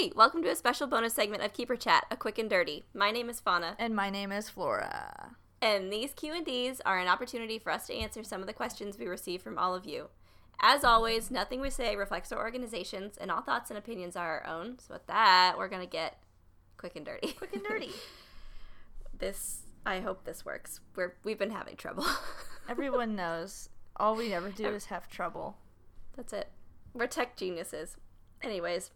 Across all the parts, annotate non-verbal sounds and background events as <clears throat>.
Hey, welcome to a special bonus segment of Keeper Chat, a quick and dirty. My name is Fauna, And my name is Flora. and these Q&Ds are an opportunity for us to answer some of the questions we receive from all of you. As always, nothing we say reflects our organizations, and all thoughts and opinions are our own. So with that, we're going to get quick and dirty. Quick and dirty. <laughs> this I hope this works. We're we've been having trouble. <laughs> Everyone knows all we ever do is have trouble. That's it. We're tech geniuses. Anyways,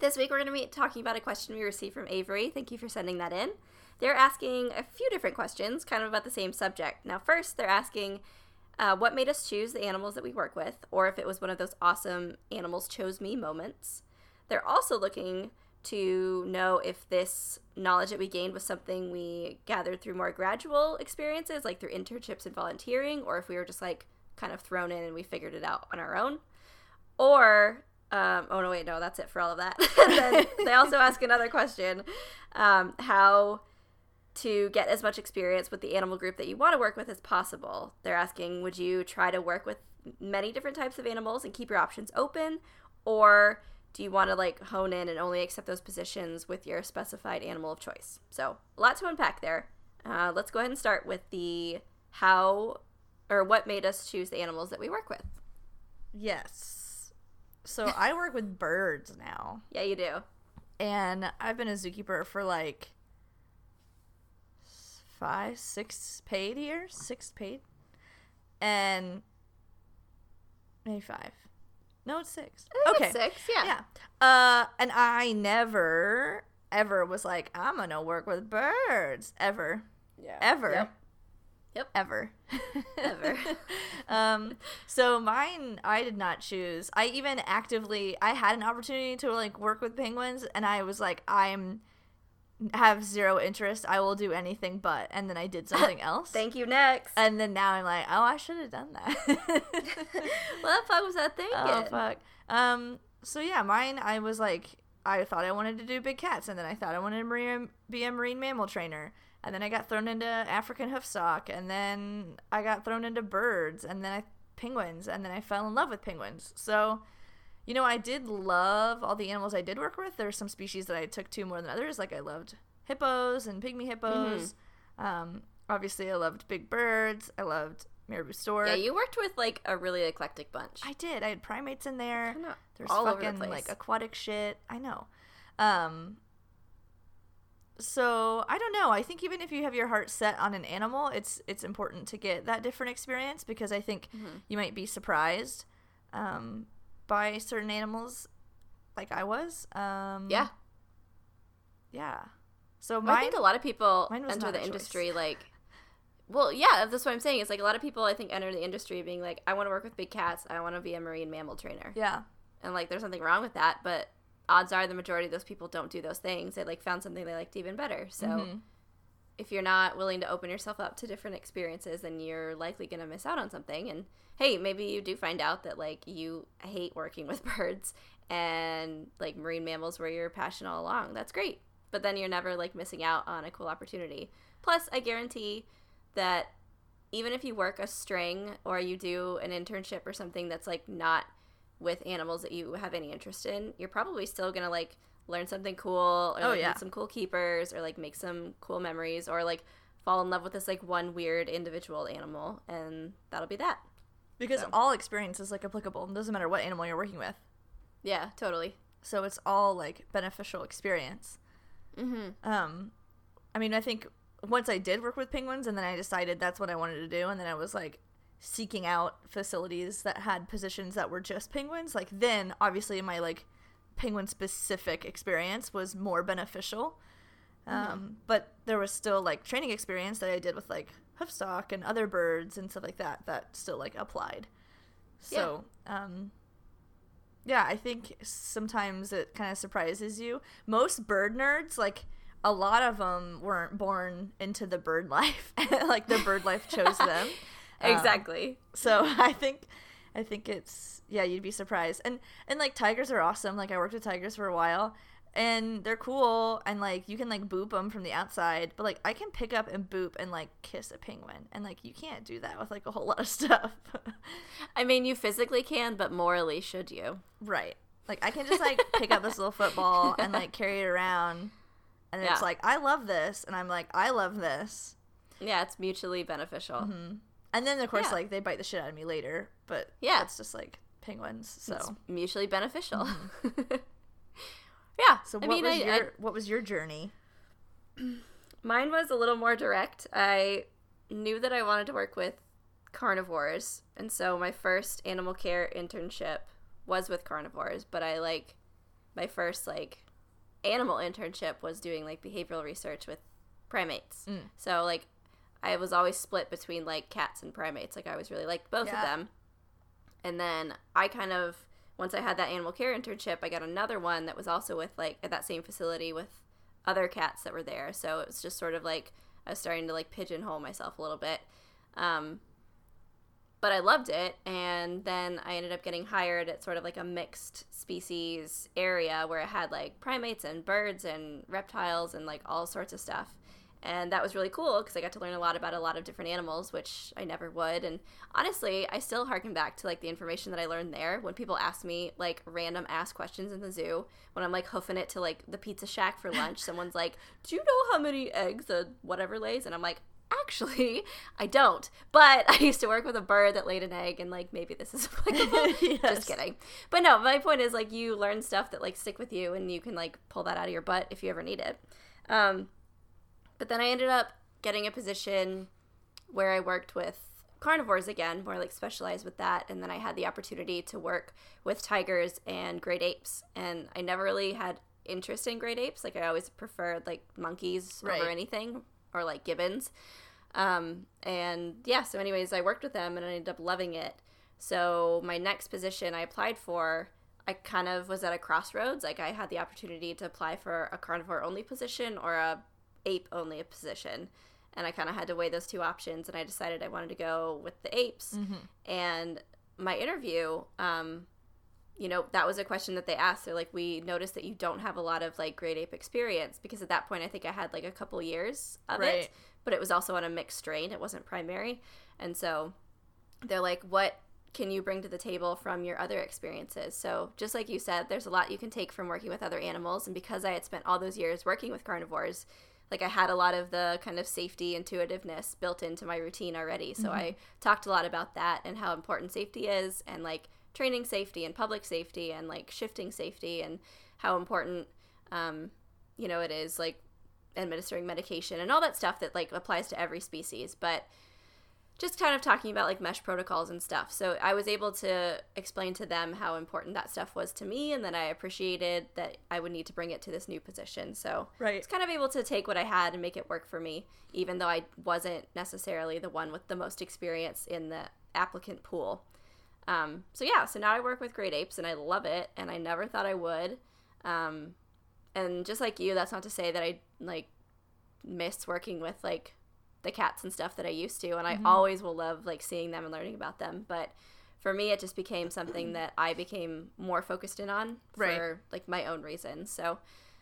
this week we're going to be talking about a question we received from Avery. Thank you for sending that in. They're asking a few different questions, kind of about the same subject. Now, first, they're asking uh, what made us choose the animals that we work with, or if it was one of those awesome animals chose me moments. They're also looking to know if this knowledge that we gained was something we gathered through more gradual experiences, like through internships and volunteering, or if we were just like kind of thrown in and we figured it out on our own. Or, um, oh no, wait, no, that's it for all of that. <laughs> then they also ask another question um, how to get as much experience with the animal group that you want to work with as possible. They're asking, would you try to work with many different types of animals and keep your options open? Or do you want to like hone in and only accept those positions with your specified animal of choice? So, a lot to unpack there. Uh, let's go ahead and start with the how or what made us choose the animals that we work with. Yes. So <laughs> I work with birds now. Yeah, you do. And I've been a zookeeper for like five, six paid years. Six paid. And maybe five. No, it's six. Okay. it's six. Yeah. Yeah. Uh, and I never, ever was like, I'm gonna work with birds. Ever. Yeah. Ever. Yep. Yep. Ever. <laughs> Ever. <laughs> um, so mine, I did not choose. I even actively, I had an opportunity to like work with penguins, and I was like, I'm have zero interest. I will do anything but. And then I did <laughs> something else. Thank you. Next. and then now I'm like, oh, I should have done that. what the fuck was that thinking? oh fuck. Um. So yeah, mine. I was like, I thought I wanted to do big cats, and then I thought I wanted to be a marine mammal trainer, and then I got thrown into African hoofstock, and then I got thrown into birds, and then I penguins, and then I fell in love with penguins. So. You know, I did love all the animals I did work with. There's some species that I took to more than others. Like I loved hippos and pygmy hippos. Um, obviously, I loved big birds. I loved marabou stork. Yeah, you worked with like a really eclectic bunch. I did. I had primates in there. There's all over the place. like aquatic shit. I know. Um so I don't know. I think even if you have your heart set on an animal, it's it's important to get that different experience because I think Mm-hmm. you might be surprised um, by certain animals, like I was. Um, yeah. yeah. So Well, I think a lot of people enter the industry like well, yeah, that's what I'm saying. It's like a lot of people I think enter the industry being like, I want to work with big cats. I want to be a marine mammal trainer. yeah, And like there's nothing wrong with that, but odds are the majority of those people don't do those things. They like found something they liked even better. So Mhm. if you're not willing to open yourself up to different experiences, then you're likely going to miss out on something. And hey, maybe you do find out that like you hate working with <laughs> birds and like marine mammals were your passion all along. That's great. But then you're never like missing out on a cool opportunity. Plus, I guarantee that even if you work a string or you do an internship or something that's like not with animals that you have any interest in, you're probably still to like learn something cool or Oh, like, yeah. meet some cool keepers or like make some cool memories or like fall in love with this like one weird individual animal and that'll be that. because So. all experience is like applicable. It doesn't matter what animal you're working with. Yeah, totally. So it's all like beneficial experience. Mm-hmm. Um, I mean, I think once I did work with penguins, and then I decided that's what I wanted to do, and then I was like seeking out facilities that had positions that were just penguins. Like then, obviously, my like penguin specific experience was more beneficial. Um, but there was still like training experience that I did with like hoofstock and other birds and stuff like that that still like applied. So, um, yeah, I think sometimes it kind of surprises you. Most bird nerds, like a lot of them, weren't born into the bird <laughs> life. <laughs> like the bird life chose them. <laughs> Um, Exactly. so <laughs> I think, I think it's yeah, you'd be surprised. And and like tigers are awesome. Like I worked with tigers for a while, and they're cool. And like you can like boop them from the outside, but like I can pick up and boop and like kiss a penguin, and like you can't do that with like a whole lot of <laughs> stuff. I mean, you physically can, but morally should you? right. Like I can just like pick up this little football <laughs> and like carry it around, and it's like I love this, and I'm like I love this, Yeah, it's mutually beneficial. Mm-hmm. And then of course Yeah. like they bite the shit out of me later, but Yeah. it's just like penguins. So It's mutually beneficial. <laughs> yeah. so I what mean, was I, your I, what was your journey? <clears throat> mine was a little more direct. I knew that I wanted to work with carnivores, and so my first animal care internship was with carnivores. But I like my first like animal internship was doing like behavioral research with primates. Mm. So like I was always split between like cats and primates. Like I always really liked both Yeah. of them. And then I kind of once I had that animal care internship, I got another one that was also with like at that same facility with other cats that were there. So it was just sort of like I was starting to like pigeonhole myself a little bit. Um, but I loved it, and then I ended up getting hired at sort of like a mixed species area where it had like primates and birds and reptiles and like all sorts of stuff. And that was really cool because I got to learn a lot about a lot of different animals, which I never would. And honestly, I still harken back to like the information that I learned there when people ask me like random ass questions in the zoo. When I'm like hoofing it to like the pizza shack for lunch, someone's like, "Do you know how many eggs a whatever lays?" And I'm like, "Actually, I don't." But <laughs> I used to work with a bird that laid an egg, and like maybe this is <laughs> applicable. <laughs> Yes. Just kidding. But no, my point is like you learn stuff that like stick with you, and you can like pull that out of your butt if you ever need it. Um, but then I ended up getting a position where I worked with carnivores again, more like specialized with that. And then I had the opportunity to work with tigers and great apes. And I never really had interest in great apes. Like I always preferred like monkeys Right. over anything or like gibbons. Um, and yeah, so anyways, I worked with them and I ended up loving it. So my next position I applied for, I kind of was at a crossroads. Like I had the opportunity to apply for a carnivore only position or a ape only a position. And I kind of had to weigh those two options and I decided I wanted to go with the apes. And my interview, um, you know, that was a question that they asked. They're like, we noticed that you don't have a lot of like great ape experience because at that point I think I had like a couple years of Right. it, but it was also on a mixed strain. It wasn't primary. And so they're like, what can you bring to the table from your other experiences? So, just like you said, there's a lot you can take from working with other animals. And because I had spent all those years working with carnivores, like I had a lot of the kind of safety intuitiveness built into my routine already. So, I talked a lot about that and how important safety is, and like training safety and public safety and like shifting safety and how important, um, you know, it is like administering medication and all that stuff that like applies to every species. But just kind of talking about like mesh protocols and stuff. So I was able to explain to them how important that stuff was to me and that I appreciated that I would need to bring it to this new position. So Right. it's kind of able to take what I had and make it work for me, even though I wasn't necessarily the one with the most experience in the applicant pool. Um, so yeah, so now I work with great apes and I love it, and I never thought I would. Um, and just like you, that's not to say that I like miss working with like the cats and stuff that I used to, and I always will love like seeing them and learning about them. But for me, it just became something that I became more focused in on for Right. like my own reasons. So,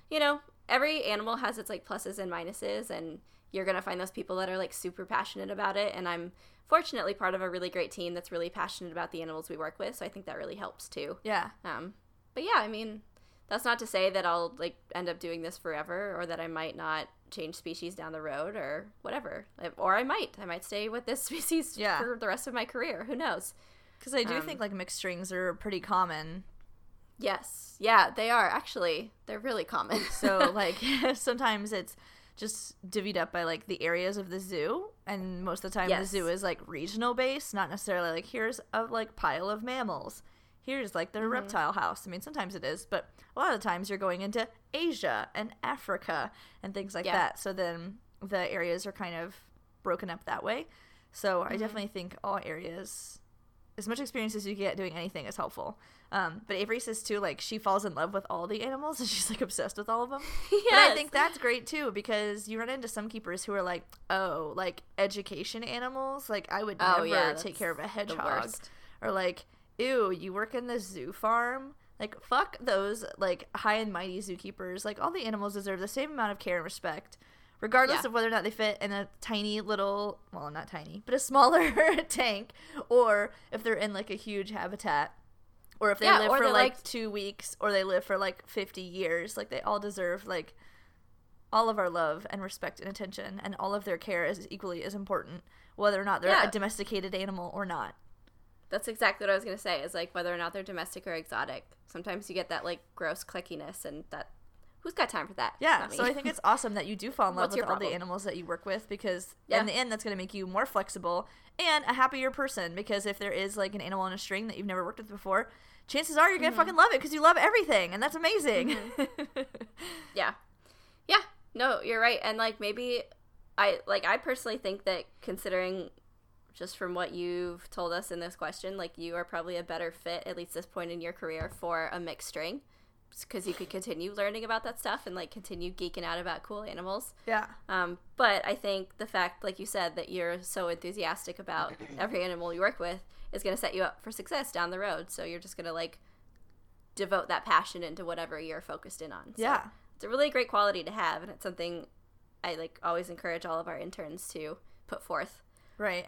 you know, every animal has its like pluses and minuses, and you're gonna find those people that are like super passionate about it. And I'm fortunately part of a really great team that's really passionate about the animals we work with, so I think that really helps too. Yeah. Um, but yeah, I mean, that's not to say that I'll like end up doing this forever, or that I might not change species down the road, or whatever. Or I might, I might stay with this <laughs> species Yeah. for the rest of my career. Who knows? Because I do Um, think like mixed strings are pretty common. Yes, yeah, they are actually. They're really common. <laughs> So like <laughs> sometimes it's just divvied up by like the areas of the zoo, and most of the time Yes. the zoo is like regional based, not necessarily like here's a like pile of mammals. Here's like Mm-hmm. reptile house. I mean, sometimes it is, but a lot of the times you're going into Asia and Africa and things like Yeah. that. So then the areas are kind of broken up that way. So Mm-hmm. I definitely think all areas, as much experience as you get doing anything is helpful. Um, but Avery says too, like she falls in love with all the animals <laughs> and she's like obsessed with all of them. <laughs> But I think that's great too because you run into some keepers who are like, oh, like education animals. Like I would Oh, never yeah, take care of a hedgehog. Or like, ew, you work in the zoo farm. Like fuck those like high and mighty zookeepers. Like all the animals deserve the same amount of care and respect. Regardless Yeah. of whether or not they fit in a tiny little, well, not tiny, but a smaller <laughs> tank, or if they're in like a huge habitat or if they Yeah, live for like, like- two weeks or they live for like 50 years like they all deserve like all of our love and respect and attention and all of their care is equally as important whether or not they're Yeah. a domesticated animal or not That's exactly what I was gonna say. Is like whether or not they're domestic or exotic. Sometimes you get that like gross clickiness, and that who's got time for that? yeah so i think it's awesome that you do fall in love with all the animals that you work with because Yeah. in the end that's going to make you more flexible and a happier person because if there is like an animal on a string that you've never worked with before chances are you're going to mm-hmm. fucking love it because you love everything and that's amazing mm-hmm. <laughs> yeah, yeah. No, you're right. And like maybe I like I personally think that considering just from what you've told us in this question, like you are probably a better fit at least this point in your career for a mixed string because you could continue learning about that stuff and like continue geeking out about cool animals. yeah Um, but I think the fact, like you said, that you're so enthusiastic about <clears throat> every animal you work with is going to set you up for success down the road. So you're just going to like devote that passion into whatever you're focused in on. So yeah it's a really great quality to have, and it's something I like always encourage all of our interns to put forth. Right.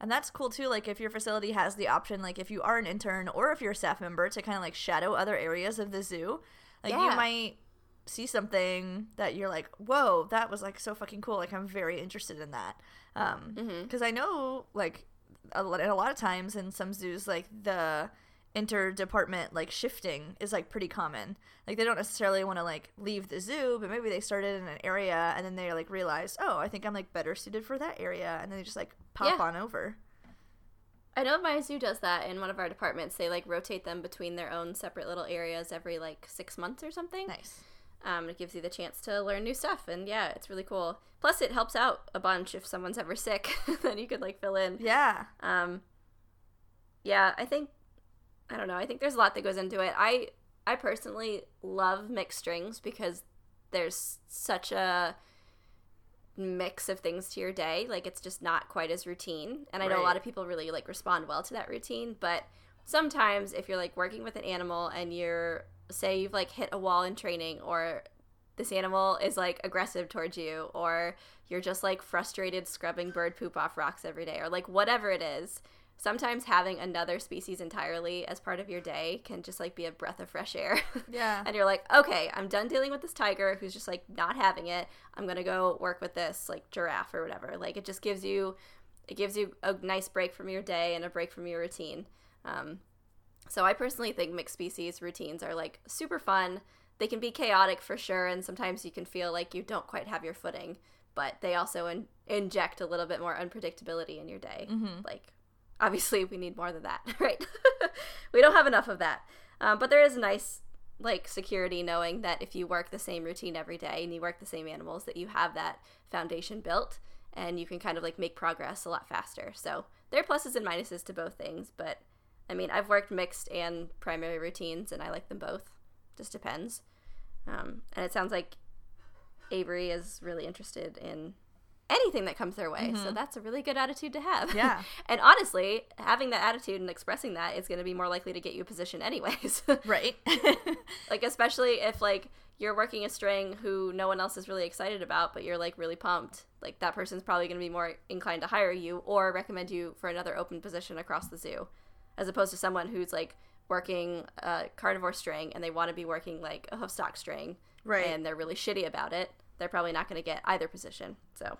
And that's cool too. Like, if your facility has the option, like, if you are an intern or if you're a staff member, to kind of like shadow other areas of the zoo, like, Yeah. you might see something that you're like, whoa, that was like so fucking cool. Like, I'm very interested in that. Um, because I know, like, a lot, a lot of times in some zoos, like, the interdepartment like shifting is like pretty common like they don't necessarily want to like leave the zoo but maybe they started in an area and then they like realize oh i think i'm like better suited for that area and then they just like pop Yeah. on over I know my zoo does that in one of our departments. They like rotate them between their own separate little areas every like six months or something. nice Um, it gives you the chance to learn new stuff, and yeah, it's really cool. Plus, it helps out a bunch if someone's ever sick. <laughs> then you could like fill in. yeah Um, yeah, I think I don't know. I think there's a lot that goes into it. I I personally love mixed strings because there's such a mix of things to your day. Like it's just not quite as routine. And I know a lot of people really like respond well to that routine, but sometimes if you're like working with an animal and you're say you've like hit a wall in training or this animal is like aggressive towards you or you're just like frustrated scrubbing bird poop off rocks every day or like whatever it is sometimes having another species entirely as part of your day can just like be a breath of fresh air Yeah. <laughs> and you're like okay i'm done dealing with this tiger who's just like not having it i'm gonna go work with this like giraffe or whatever like it just gives you it gives you a nice break from your day and a break from your routine um, so I personally think mixed species routines are like super fun. They can be chaotic for sure, and sometimes you can feel like you don't quite have your footing, but they also in- inject a little bit more unpredictability in your day. Mhm. Like, obviously, we need more than that, <laughs> right? <laughs> we don't have enough of that. Um, but there is nice like security knowing that if you work the same routine every day and you work the same animals, that you have that foundation built and you can kind of like make progress a lot faster. So there are pluses and minuses to both things, but I mean, I've worked mixed and primary routines, and I like them both. Just depends. Um, and it sounds like Avery is really interested in anything that comes their way. So mm-hmm. that's a really good attitude to have. Yeah. <laughs> and honestly, having that attitude and expressing that is going to be more likely to get you a position anyways. <laughs> Right. <laughs> like especially if like you're working a string who no one else is really excited about but you're like really pumped like that person's probably going to be more inclined to hire you or recommend you for another open position across the zoo as opposed to someone who's like working a carnivore string and they want to be working like a hoofstock string Right. and they're really shitty about it they're probably not going to get either position so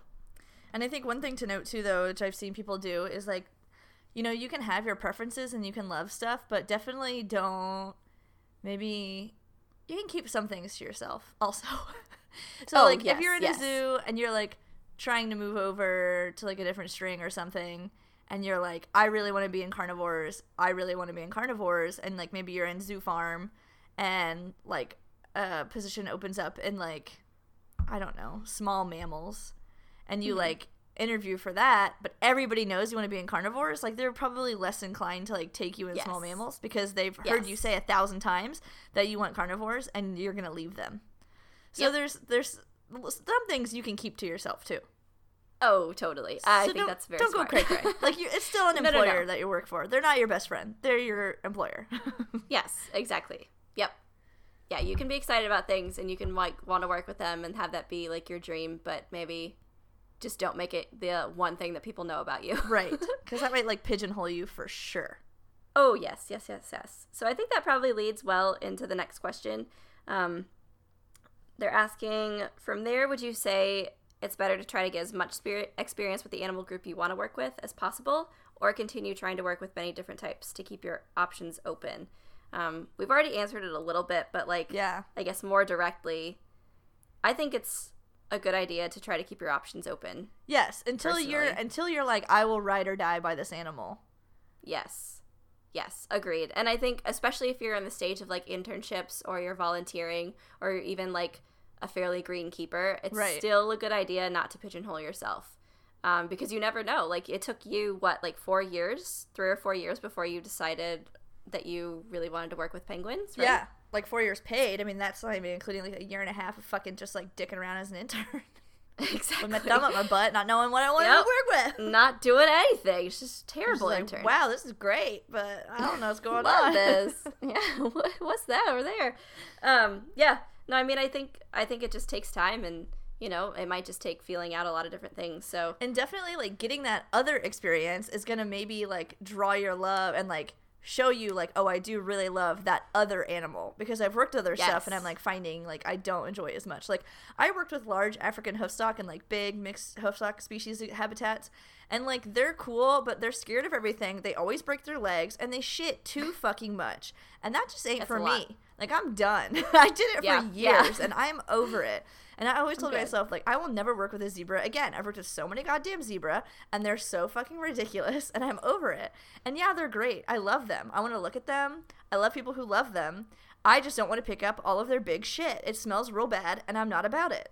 And I think one thing to note too, though, which I've seen people do, is like, you know, you can have your preferences and you can love stuff, but definitely don't. Maybe you can keep some things to yourself <laughs> also. so, Oh, like, yes, if you're in yes. a zoo and you're like trying to move over to like a different string or something, and you're like, I really want to be in carnivores, I really want to be in carnivores, and like maybe you're in zoo farm and like a position opens up in like, I don't know, small mammals and you Mhm. like interview for that, but everybody knows you want to be in carnivores, like they're probably less inclined to like take you in small mammals because they've heard you say a thousand times that you want carnivores and you're gonna leave them. So Yep. there's there's some things you can keep to yourself too. oh totally i So think that's very don't smart. go cray cray. <laughs> like you, it's still an No, no, no. employer that you work for. They're not your best friend. They're your employer. <laughs> Yes, exactly. Yep. Yeah, you can be excited about things and you can like want to work with them and have that be like your dream, but maybe just don't make it the one thing that people know about you. <laughs> right? Because that might like pigeonhole you for sure. Oh, yes, yes, yes, yes. So I think that probably leads well into the next question. Um, they're asking from there, would you say it's better to try to get as much spirit experience with the animal group you want to work with as possible, or continue trying to work with many different types to keep your options open? Um, we've already answered it a little bit, but like, Yeah. I guess more directly, I think it's a good idea to try to keep your options open. Yes, until you're until you're like I will ride or die by this animal. Yes. Yes, agreed. And I think especially if you're in the stage of like internships or you're volunteering or you're even like a fairly green keeper, it's Right. still a good idea not to pigeonhole yourself. Um, because you never know. Like it took you what, like four years, three or four years before you decided that you really wanted to work with penguins, right? Yeah. Like four years paid. I mean, that's not even including like a year and a half of fucking just like dicking around as an intern. <laughs> exactly. With my thumb up my butt, not knowing what I wanted Yep. to work with. Not doing anything. It's just terrible like, intern. wow, this is great, but I don't know what's <laughs> going love on. this. <laughs> Yeah, what, what's that over there? Um, yeah. No, I mean, I think I think it just takes time, and you know, it might just take feeling out a lot of different things. So and definitely like getting that other experience is gonna maybe like draw your love and like show you like oh i do really love that other animal because i've worked other stuff and i'm like finding like i don't enjoy it as much. Like i worked with large african hoofstock and like big mixed hoofstock species habitats and like they're cool but they're scared of everything they always break their legs and they shit too <laughs> fucking much and that just ain't That's for me like i'm done <laughs> i did it Yeah, for yeah. years and i'm over it and I always told good. myself, like, I will never work with a zebra again. I've worked with so many goddamn zebra, and they're so fucking ridiculous, <laughs> and I'm over it. And yeah, they're great. I love them. I want to look at them. I love people who love them. I just don't want to pick up all of their big shit. It smells real bad, and I'm not about it.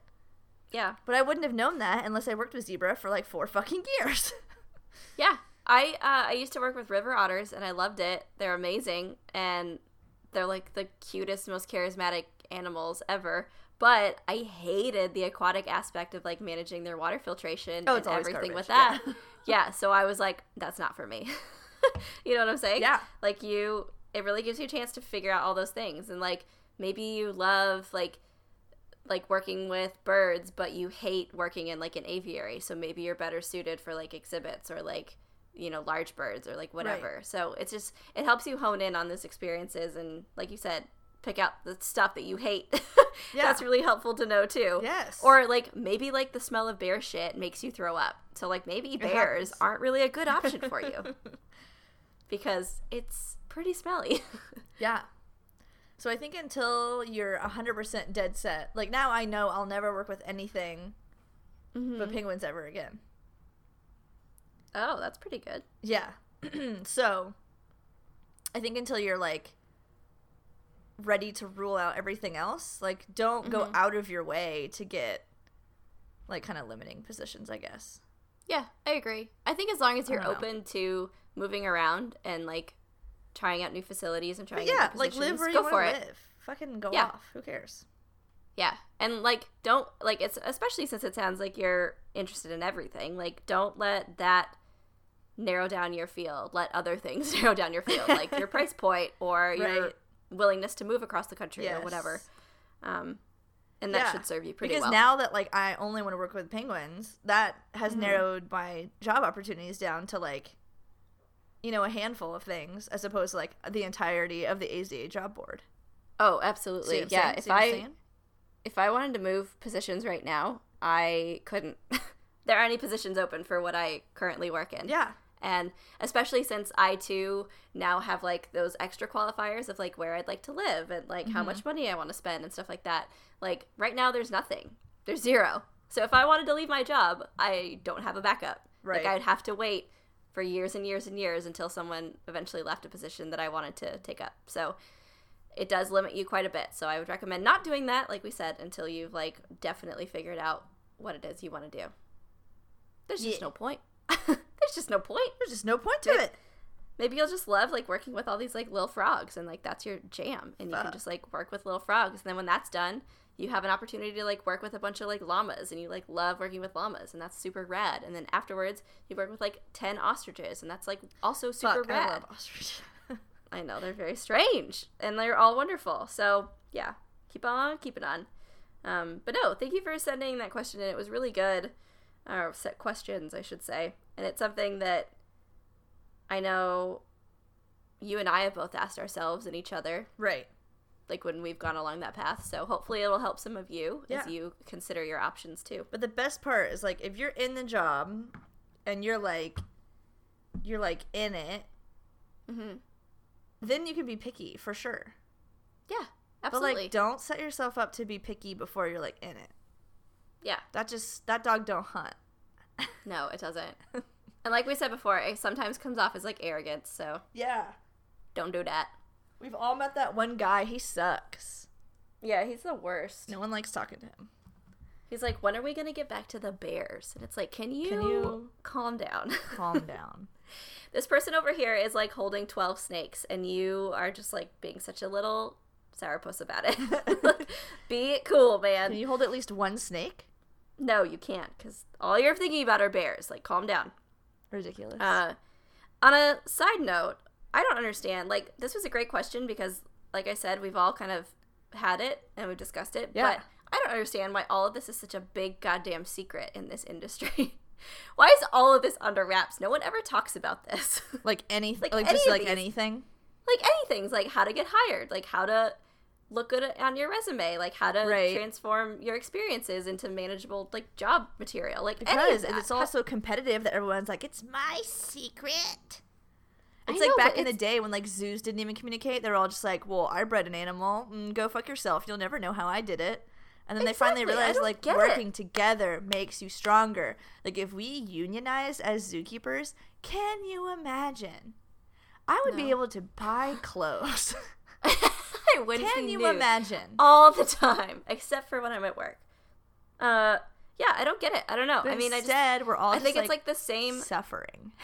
Yeah, But I wouldn't have known that unless I worked with zebra for like four <laughs> fucking years. <laughs> yeah. I uh, I used to work with river otters, and I loved it. They're amazing, and they're like the cutest, most charismatic animals ever. But I hated the aquatic aspect of like managing their water filtration Oh, and everything with garbage, that. <laughs> yeah, so I was like, that's not for me. you know what I'm saying? Yeah. Like you, it really gives you a chance to figure out all those things, and like maybe you love like like working with birds, but you hate working in like an aviary. So maybe you're better suited for like exhibits or like you know large birds or like whatever. So it's just it helps you hone in on those experiences and like you said, pick out the stuff that you hate. <laughs> Yeah. That's really helpful to know too. Yes. Or like maybe like the smell of bear shit makes you throw up. So like maybe bears aren't really a good option for you <laughs> because it's pretty smelly. <laughs> Yeah. So I think until you're 100% dead set, like now I know I'll never work with anything but penguins ever again. oh, that's pretty good. Yeah. <clears throat> so I think until you're like ready to rule out everything else, like don't go Mm-hmm. out of your way to get like kind of limiting positions, I guess. Yeah, I agree. I think as long as you're open to moving around and like trying out new facilities and trying But yeah, like live where go you want to it. live. Fucking go Yeah. off. Who cares? Yeah, and like don't like it's especially since it sounds like you're interested in everything. Like don't let that narrow down your field. Let other things <laughs> narrow down your field, like your price <laughs> point or your willingness to move across the country or whatever. Um, and that Yeah, should serve you pretty because well. now that like I only want to work with penguins, that has Mm-hmm. narrowed my job opportunities down to like you know a handful of things as opposed to like the entirety of the AZA job board. oh, absolutely. yeah, if I'm saying? if I wanted to move positions right now, I couldn't. <laughs> there aren't any positions open for what I currently work in. yeah, And especially since I too now have like those extra qualifiers of like where I'd like to live and like how Mm-hmm. much money I want to spend and stuff like that. Like right now there's nothing. There's zero. So if I wanted to leave my job, I don't have a backup. Right. Like I'd have to wait for years and years and years until someone eventually left a position that I wanted to take up. So it does limit you quite a bit. So I would recommend not doing that, like we said, until you've like definitely figured out what it is you want to do. There's just Yeah. no point. <laughs> There's just no point. there's just no point to Maybe- it. Maybe you'll just love like working with all these like little frogs and like that's your jam and you can just like work with little frogs and then when that's done, you have an opportunity to like work with a bunch of like llamas and you like love working with llamas and that's super rad. And then afterwards, you work with like 10 ostriches and that's like also super Fuck, I rad. love ostrich. <laughs> I know they're very strange and they're all wonderful. So yeah, keep on keeping on. Um, but no, thank you for sending that question in. It was really good. Or set questions, I should say, and it's something that I know. you and I have both asked ourselves and each other, Right. Like when we've gone along that path. So hopefully it'll help some of you as you consider your options too. But the best part is like if you're in the job and you're like you're like in it, hmm then you can be picky for sure. Yeah, But absolutely. like don't set yourself up to be picky before you're like in it. yeah, That just that dog don't hunt. <laughs> no, it doesn't. and like we said before, it sometimes comes off as like arrogance. So Yeah. don't do that. We've all met that one guy, he sucks. Yeah, he's the worst. No one likes talking to him. He's like, when are we gonna get back to the bears? And it's like, can you, you- calm down? <laughs> Calm down. this person over here is like holding 12 snakes and you are just like being such a little sourpuss about it <laughs> <laughs> be cool man Can you hold at least one snake? no you can't because all you're thinking about are bears like calm down Ridiculous. uh, on a side note i don't understand like this was a great question because like i said we've all kind of had it and we've discussed it Yeah. but i don't understand why all of this is such a big goddamn secret in this industry <laughs> why is all of this under wraps no one ever talks about this <laughs> like anything, like like, any just like these- anything. like anything's like how to get hired like how to look good on your resume like how to Right. transform your experiences into manageable like job material like any of Because that. it's also competitive that everyone's like, it's my secret. I It's like know, back in the day when like zoos didn't even communicate. They're all just like, "Well, I bred an animal. Mm, go fuck yourself. You'll never know how I did it." And then they finally Exactly, realized like get it. working together makes you stronger. Like if we unionized as zookeepers, can you imagine? I would be able to buy clothes. <laughs> <laughs> I wouldn't can be you imagine? all the time except for when i'm at work uh yeah i don't get it i don't know But i mean i just instead, we're all i just, think like, it's like the same suffering. <laughs>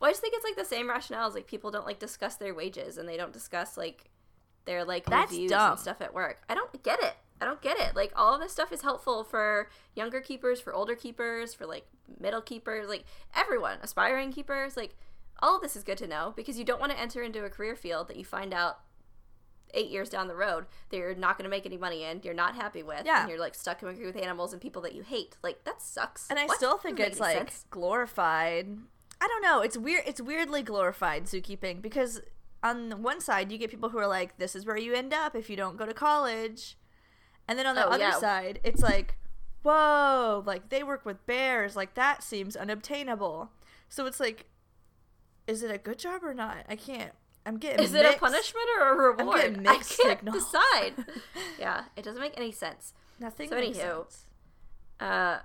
well i just think it's like the same rationales like people don't like discuss their wages and they don't discuss like their like That's reviews dumb. and stuff at work i don't get it i don't get it like all of this stuff is helpful for younger keepers for older keepers for like middle keepers like everyone aspiring keepers like all of this is good to know because you don't want to enter into a career field that you find out eight years down the road that you're not going to make any money in you're not happy with Yeah. and you're like stuck working with animals and people that you hate like that sucks And I What? still think it's like sense. glorified. I don't know. It's weird. It's weirdly glorified zookeeping because on one side you get people who are like, "This is where you end up if you don't go to college," and then on the Oh, other yeah. side, it's like, "Whoa! Like they work with bears. Like that seems unobtainable." So it's like, is it a good job or not? I can't. I'm getting. Is it a punishment or a I'm reward? getting I mixed can't signals. <laughs> decide. <laughs> yeah, it doesn't make any sense. Nothing. So makes anywho, sense. Uh,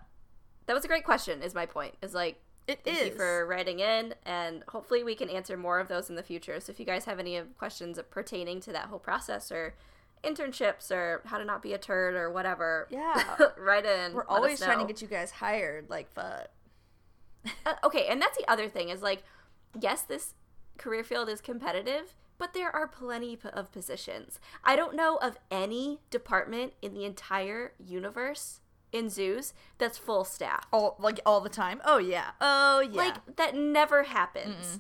that was a great question. Is my point? Is like It thank is you for writing in, and hopefully we can answer more of those in the future. So if you guys have any questions pertaining to that whole process or internships or how to not be a turd or whatever, Yeah. <laughs> write in. We're always trying to get you guys hired. Like fuck. Uh, okay, and that's the other thing is like, yes, this career field is competitive, but there are plenty p- of positions. I don't know of any department in the entire universe in zoos that's full staff. all like all the time. Oh yeah. Oh yeah. Like that never happens.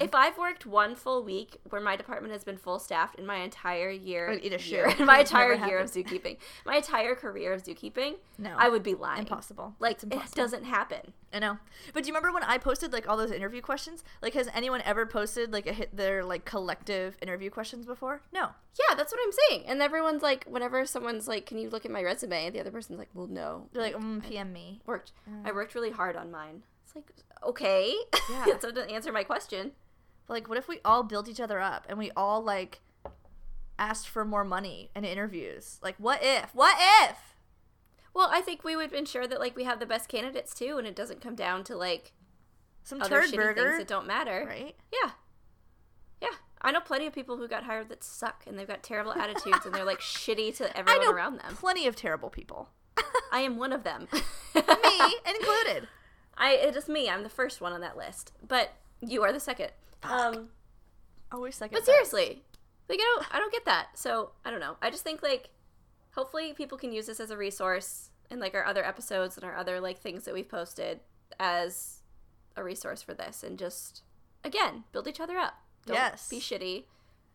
If I've worked one full week where my department has been full staffed in my entire year, I'd eat a year in <laughs> my <laughs> entire year of zookeeping, my entire career of zookeeping, No. I would be lying. impossible. Like It's it impossible. doesn't happen. I know. But do you remember when I posted like all those interview questions? Like, has anyone ever posted like a hit their like collective interview questions before? No. Yeah, that's what I'm saying. And everyone's like, whenever someone's like, "Can you look at my resume?" The other person's like, "Well, no." They're like, mm, PM me. worked. I worked really hard on mine. It's like, okay, Yeah. <laughs> so to answer my question, But, like, what if we all built each other up and we all like asked for more money in interviews? Like, what if? What if? well, I think we would ensure that like we have the best candidates too, and it doesn't come down to like Some other turd burger, things that don't matter. right? Yeah. Yeah. I know plenty of people who got hired that suck and they've got terrible attitudes and they're like <laughs> shitty to everyone around them. plenty of terrible people, I am one of them. <laughs> me included. I it is me. I'm the first one on that list. But you are the second. Um Always second. But seriously, like I don't, I don't get that. So I don't know. I just think like, hopefully people can use this as a resource in like our other episodes and our other like things that we've posted as a resource for this, and just again build each other up. Don't Yes. be shitty.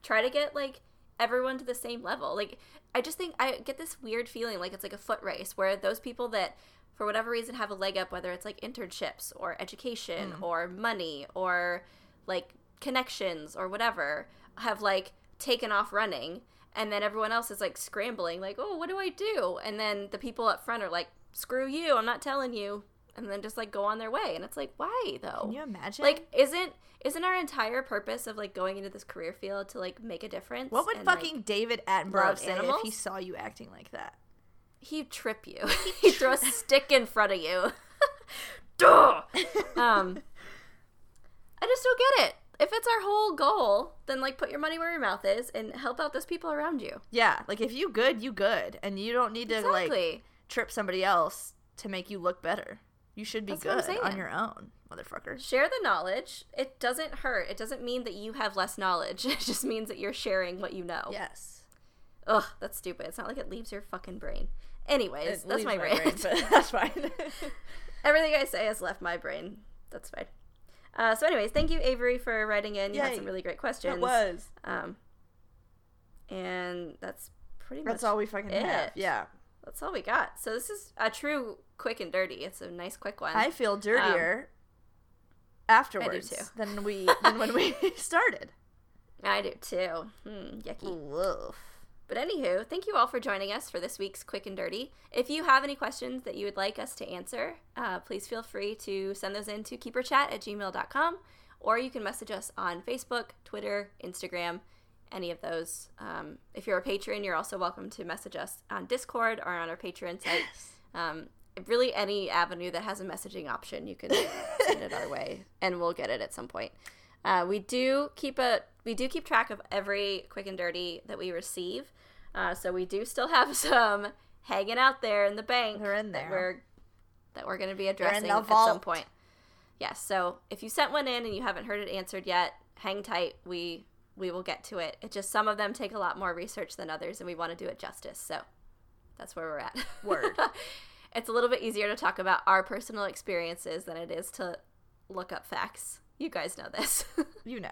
Try to get like everyone to the same level. Like I just think I get this weird feeling like it's like a foot race where those people that for whatever reason have a leg up, whether it's like internships or education Mm. or money or like connections or whatever have like taken off running and then everyone else is like scrambling like oh what do i do and then the people up front are like screw you i'm not telling you and then just like go on their way and it's like why though Can you imagine? like isn't isn't our entire purpose of like going into this career field to like make a difference what would and, fucking like, David Attenborough say if he saw you acting like that? He'd trip you. He'd <laughs> throw a stick in front of you. <laughs> Duh! <laughs> um i just don't get it. If it's our whole goal then like put your money where your mouth is and help out those people around you. Yeah, like if you good, you good, and you don't need to like trip somebody else to make you look better. You should be That's what I'm good on saying. your own, motherfucker. share the knowledge. It doesn't hurt. It doesn't mean that you have less knowledge. It just means that you're sharing what you know. Yes, ugh that's stupid. It's not like it leaves your fucking brain anyways It that's leaves my, brain, but <laughs> that's fine. <laughs> everything i say has left my brain that's fine uh, so anyways thank you avery for writing in you had some really great questions it was. Um, and that's pretty That's much all we fucking have. Yeah, that's all we got. So this is a true quick and dirty. It's a nice quick one. I feel dirtier afterwards too. than we <laughs> than when we started. I do too. Hmm, yucky. Woof. But anywho, thank you all for joining us for this week's quick and dirty. If you have any questions that you would like us to answer, uh, please feel free to send those in to keeperchat at gmail.com or you can message us on Facebook, Twitter, Instagram, any of those. Um, if you're a patron, you're also welcome to message us on Discord or on our Patreon site. Um, really, any avenue that has a messaging option, you can send it our <laughs> way, and we'll get it at some point. Uh, we do keep a we do keep track of every quick and dirty that we receive, uh, so we do still have <laughs> some hanging out there in the bank. They're in that there. we're that we're going to be addressing at some point. Yes. So if you sent one in and you haven't heard it answered yet, hang tight. We we will get to it. It just some of them take a lot more research than others, and we want to do it justice. So that's where we're at. Word. <laughs> it's a little bit easier to talk about our personal experiences than it is to look up facts. You guys know this. <laughs> You know.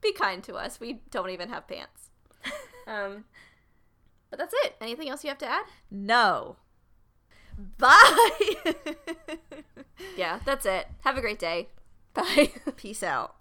Be kind to us. We don't even have pants. <laughs> Um, but that's it. Anything else you have to add? No. Bye. <laughs> <laughs> Yeah, that's it. Have a great day. Bye. Peace out.